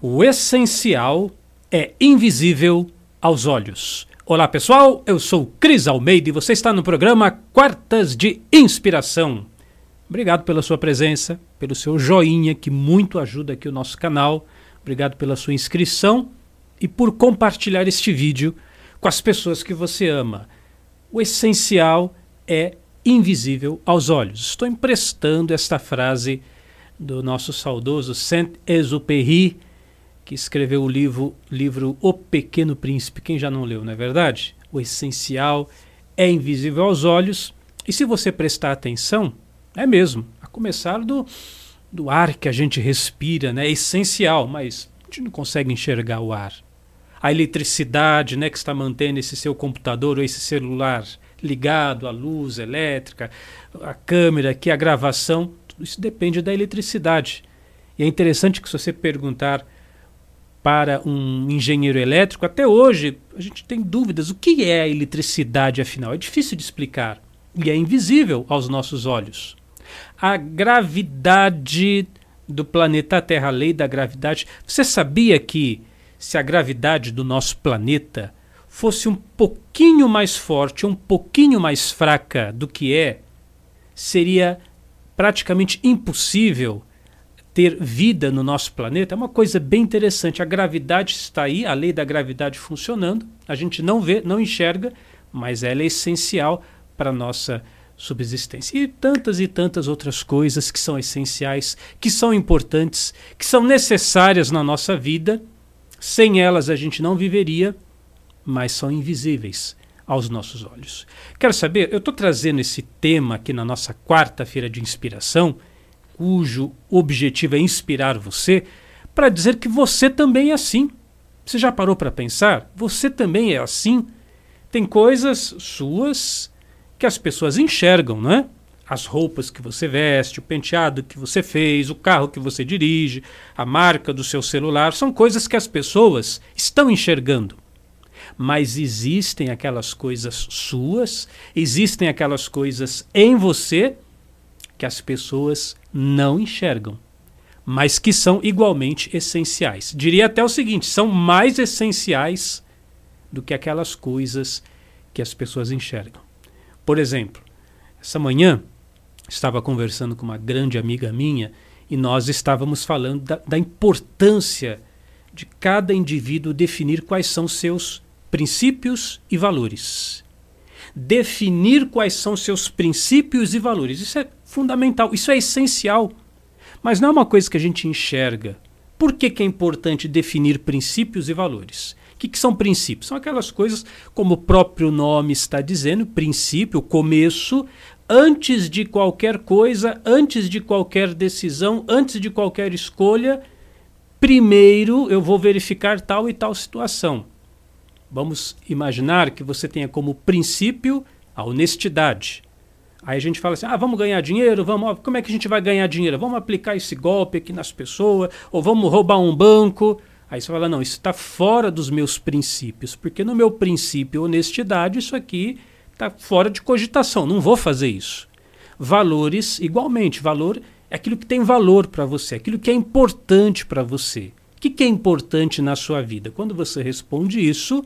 O essencial é invisível aos olhos. Olá pessoal, eu sou Cris Almeida e você está no programa Quartas de Inspiração. Obrigado pela sua presença, pelo seu joinha que muito ajuda aqui o nosso canal. Obrigado pela sua inscrição e por compartilhar este vídeo com as pessoas que você ama. O essencial é invisível aos olhos. Estou emprestando esta frase do nosso saudoso Saint-Exupéry, que escreveu o livro, livro O Pequeno Príncipe. Quem já não leu, não é verdade? O essencial é invisível aos olhos. E se você prestar atenção, é mesmo. A começar do, do ar que a gente respira, né? É essencial, mas a gente não consegue enxergar o ar. A eletricidade né, que está mantendo esse seu computador ou esse celular ligado, a luz elétrica, a câmera aqui, a gravação, tudo isso depende da eletricidade. E é interessante que se você perguntar para um engenheiro elétrico, até hoje a gente tem dúvidas. O que é a eletricidade, afinal? É difícil de explicar e é invisível aos nossos olhos. A gravidade do planeta Terra, a lei da gravidade. Você sabia que se a gravidade do nosso planeta fosse um pouquinho mais forte, um pouquinho mais fraca do que é, seria praticamente impossível ter vida no nosso planeta é uma coisa bem interessante. A gravidade está aí, a lei da gravidade funcionando. A gente não vê, não enxerga, mas ela é essencial para a nossa subsistência. E tantas e tantas outras coisas que são essenciais, que são importantes, que são necessárias na nossa vida. Sem elas a gente não viveria, mas são invisíveis aos nossos olhos. Quero saber, eu estou trazendo esse tema aqui na nossa quarta-feira de inspiração cujo objetivo é inspirar você, para dizer que você também é assim. Você já parou para pensar? Você também é assim? Tem coisas suas que as pessoas enxergam, não é? As roupas que você veste, o penteado que você fez, o carro que você dirige, a marca do seu celular, são coisas que as pessoas estão enxergando. Mas existem aquelas coisas suas, existem aquelas coisas em você que as pessoas não enxergam, mas que são igualmente essenciais. Diria até o seguinte: são mais essenciais do que aquelas coisas que as pessoas enxergam. Por exemplo, essa manhã estava conversando com uma grande amiga minha e nós estávamos falando da, da importância de cada indivíduo definir quais são seus princípios e valores. Definir quais são seus princípios e valores. Isso é fundamental, isso é essencial. Mas não é uma coisa que a gente enxerga. Por que, que é importante definir princípios e valores? O que, que são princípios? São aquelas coisas, como o próprio nome está dizendo, princípio, começo, antes de qualquer coisa, antes de qualquer decisão, antes de qualquer escolha, primeiro eu vou verificar tal e tal situação. Vamos imaginar que você tenha como princípio a honestidade. Aí a gente fala assim: ah, vamos ganhar dinheiro, vamos, como é que a gente vai ganhar dinheiro? Vamos aplicar esse golpe aqui nas pessoas, ou vamos roubar um banco. Aí você fala: não, isso está fora dos meus princípios, porque no meu princípio honestidade, isso aqui está fora de cogitação, não vou fazer isso. Valores, igualmente, valor é aquilo que tem valor para você, aquilo que é importante para você. O que, que é importante na sua vida? Quando você responde isso,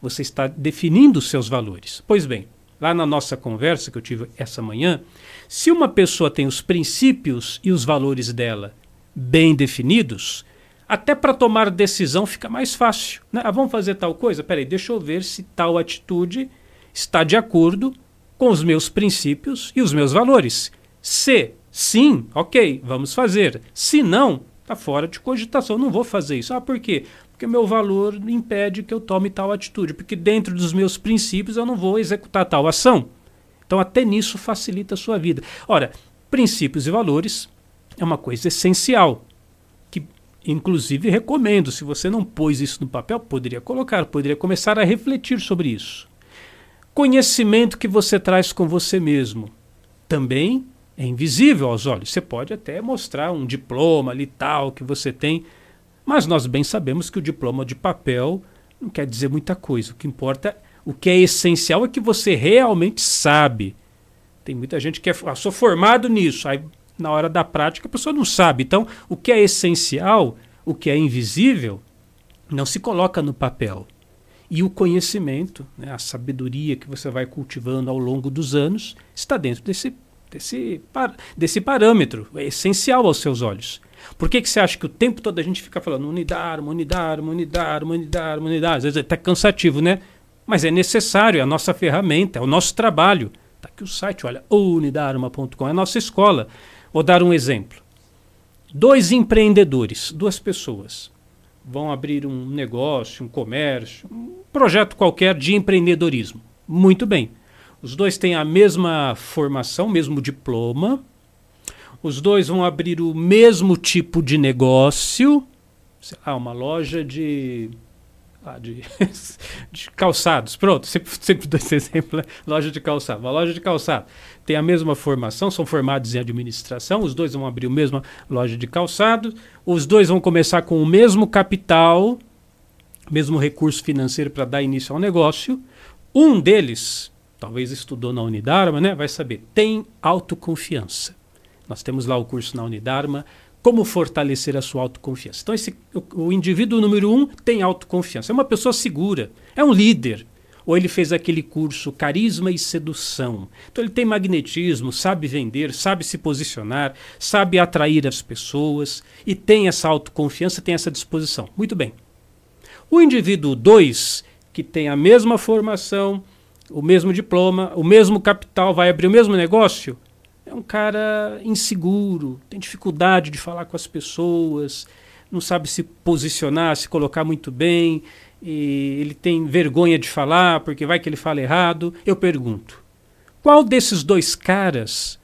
você está definindo os seus valores. Pois bem, lá na nossa conversa que eu tive essa manhã, se uma pessoa tem os princípios e os valores dela bem definidos, até para tomar decisão fica mais fácil. Né? Ah, vamos fazer tal coisa? Peraí, deixa eu ver se tal atitude está de acordo com os meus princípios e os meus valores. Se sim, ok, vamos fazer. Se não, está fora de cogitação, não vou fazer isso. Ah, por quê? Porque meu valor impede que eu tome tal atitude, porque dentro dos meus princípios eu não vou executar tal ação. Então, até nisso facilita a sua vida. Ora, princípios e valores é uma coisa essencial, que inclusive recomendo, se você não pôs isso no papel, poderia colocar, poderia começar a refletir sobre isso. Conhecimento que você traz com você mesmo também é invisível aos olhos. Você pode até mostrar um diploma ali tal que você tem, mas nós bem sabemos que o diploma de papel não quer dizer muita coisa. O que importa, o que é essencial é que você realmente sabe. Tem muita gente que é, ah, sou formado nisso, aí na hora da prática a pessoa não sabe. Então, o que é essencial, o que é invisível não se coloca no papel. E o conhecimento, né, a sabedoria que você vai cultivando ao longo dos anos, está dentro desse, desse, desse parâmetro, é essencial aos seus olhos. Por que, que você acha que o tempo todo a gente fica falando unidade, unidade, unidade, unidade, unidade? Às vezes é até cansativo, né? Mas é necessário, é a nossa ferramenta, é o nosso trabalho. Está aqui o site, olha, unidarma.com, é a nossa escola. Vou dar um exemplo. Dois empreendedores, duas pessoas, vão abrir um negócio, um comércio, um projeto qualquer de empreendedorismo. Muito bem. Os dois têm a mesma formação, mesmo diploma. Os dois vão abrir o mesmo tipo de negócio, sei lá, uma loja de ah, de, de, calçados. Pronto, sempre, sempre dou esse exemplo, né? loja de calçado. Uma loja de calçado tem a mesma formação, são formados em administração, os dois vão abrir a mesma loja de calçado, os dois vão começar com o mesmo capital, mesmo recurso financeiro para dar início ao negócio. Um deles, talvez estudou na Unidarma, né? vai saber, tem autoconfiança. Nós temos lá o curso na Unidarma, como fortalecer a sua autoconfiança. Então, esse, o, o indivíduo número um tem autoconfiança. É uma pessoa segura, é um líder. Ou ele fez aquele curso Carisma e Sedução. Então, ele tem magnetismo, sabe vender, sabe se posicionar, sabe atrair as pessoas e tem essa autoconfiança, tem essa disposição. Muito bem. O indivíduo 2, que tem a mesma formação, o mesmo diploma, o mesmo capital, vai abrir o mesmo negócio, é um cara inseguro, tem dificuldade de falar com as pessoas, não sabe se posicionar, se colocar muito bem, ele tem vergonha de falar porque vai que ele fala errado. Eu pergunto: qual desses dois caras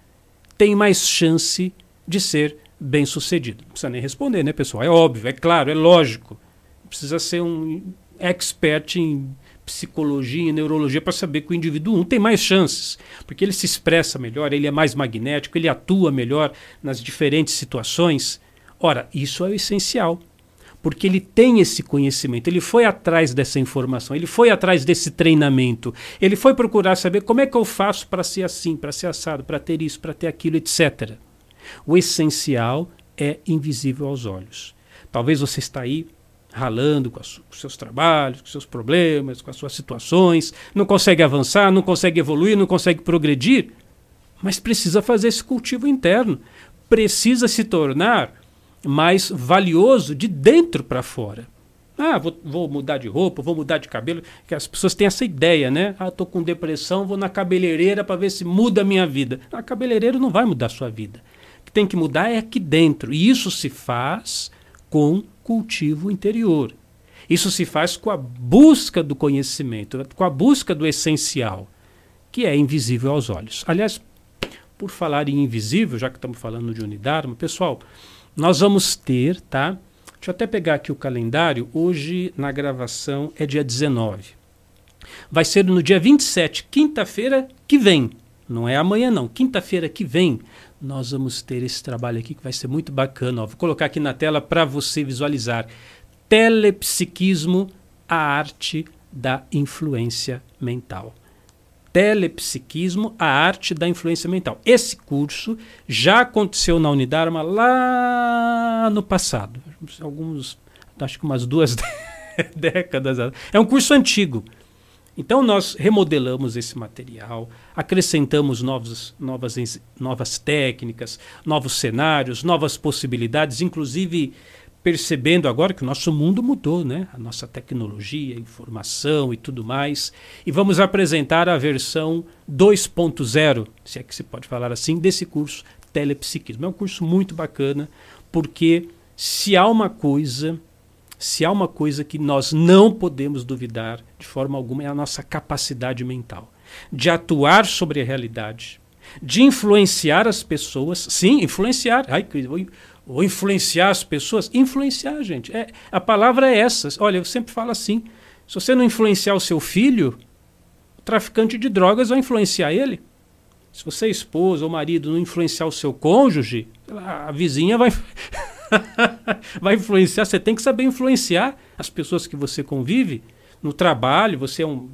tem mais chance de ser bem sucedido? Não precisa nem responder, né, pessoal? É óbvio, é claro, é lógico. Precisa ser um expert em psicologia e neurologia para saber que o indivíduo 1 um tem mais chances, porque ele se expressa melhor, ele é mais magnético, ele atua melhor nas diferentes situações. Ora, isso é o essencial, porque ele tem esse conhecimento, ele foi atrás dessa informação, ele foi atrás desse treinamento, ele foi procurar saber como é que eu faço para ser assim, para ser assado, para ter isso, para ter aquilo, etc. O essencial é invisível aos olhos. Talvez você está aí ralando com, os seus trabalhos, com seus problemas, com as suas situações, não consegue avançar, não consegue evoluir, não consegue progredir, mas precisa fazer esse cultivo interno, precisa se tornar mais valioso de dentro para fora. Ah, vou, vou, mudar de roupa, vou mudar de cabelo. Que as pessoas têm essa ideia, né? Ah, estou com depressão, vou na cabeleireira para ver se muda a minha vida. A cabeleireira não vai mudar a sua vida. O que tem que mudar é aqui dentro. E isso se faz com cultivo interior. Isso se faz com a busca do conhecimento, com a busca do essencial, que é invisível aos olhos. Aliás, por falar em invisível, já que estamos falando de Unidarma, pessoal, nós vamos ter, tá? Deixa eu até pegar aqui o calendário. Hoje, na gravação, é dia 19. Vai ser no dia 27, quinta-feira que vem. Não é amanhã, não. Quinta-feira que vem, nós vamos ter esse trabalho aqui que vai ser muito bacana. Ó. Vou colocar aqui na tela para você visualizar. Telepsiquismo, a arte da influência mental. Telepsiquismo, a arte da influência mental. Esse curso já aconteceu na Unidarma lá no passado. Alguns, acho que umas duas décadas. É um curso antigo. Então nós remodelamos esse material, acrescentamos novos, novas, novas técnicas, novos cenários, novas possibilidades, inclusive percebendo agora que o nosso mundo mudou, né? A nossa tecnologia, informação e tudo mais. E vamos apresentar a versão 2.0, se é que se pode falar assim, desse curso Telepsiquismo. É um curso muito bacana, porque se há uma coisa se há uma coisa que nós não podemos duvidar de forma alguma é a nossa capacidade mental de atuar sobre a realidade, de influenciar as pessoas, sim, influenciar. Ai, vou, vou influenciar as pessoas, influenciar, gente. É, a palavra é essa. Olha, eu sempre falo assim: se você não influenciar o seu filho, o traficante de drogas vai influenciar ele. Se você, é esposa ou marido, não influenciar o seu cônjuge, a vizinha vai vai influenciar. Você tem que saber influenciar as pessoas que você convive no trabalho. Você é um,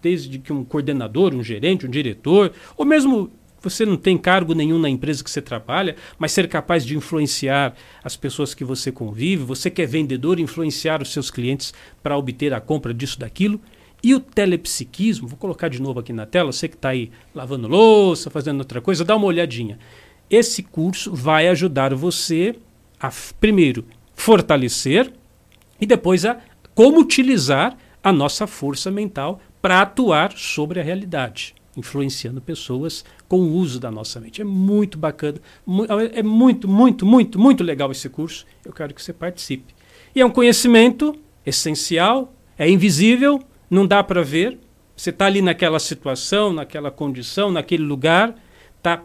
desde que um coordenador, um gerente, um diretor, ou mesmo você não tem cargo nenhum na empresa que você trabalha, mas ser capaz de influenciar as pessoas que você convive, você que é vendedor, influenciar os seus clientes para obter a compra disso, daquilo. E o telepsiquismo, vou colocar de novo aqui na tela, você que está aí lavando louça, fazendo outra coisa, dá uma olhadinha. Esse curso vai ajudar você a, primeiro, fortalecer e depois a como utilizar a nossa força mental para atuar sobre a realidade, influenciando pessoas com o uso da nossa mente. É muito bacana, é muito, muito, muito, muito legal esse curso. Eu quero que você participe. E é um conhecimento essencial, é invisível, não dá para ver. Você está ali naquela situação, naquela condição, naquele lugar, está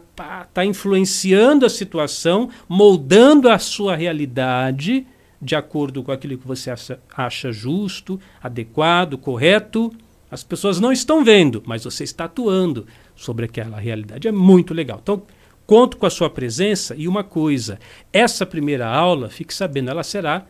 tá influenciando a situação, moldando a sua realidade de acordo com aquilo que você acha, acha justo, adequado, correto. As pessoas não estão vendo, mas você está atuando sobre aquela realidade. É muito legal. Então, conto com a sua presença e uma coisa: essa primeira aula, fique sabendo, ela será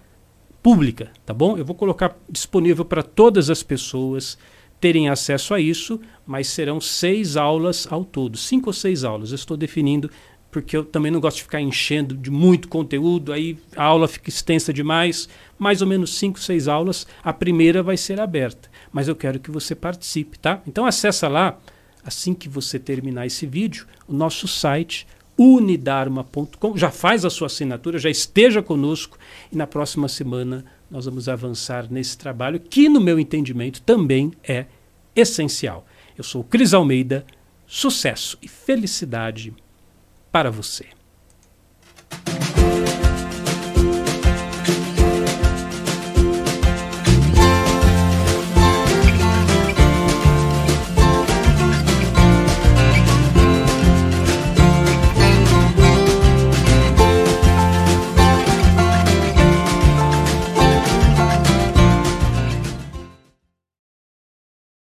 pública, tá bom? Eu vou colocar disponível para todas as pessoas terem acesso a isso, mas serão seis aulas ao todo, cinco ou seis aulas. Eu estou definindo porque eu também não gosto de ficar enchendo de muito conteúdo, aí a aula fica extensa demais. Mais ou menos cinco, seis aulas. A primeira vai ser aberta, mas eu quero que você participe, tá? Então acessa lá assim que você terminar esse vídeo, o nosso site unidarma.com. Já faz a sua assinatura, já esteja conosco e na próxima semana nós vamos avançar nesse trabalho que, no meu entendimento, também é essencial. Eu sou Cris Almeida, sucesso e felicidade para você.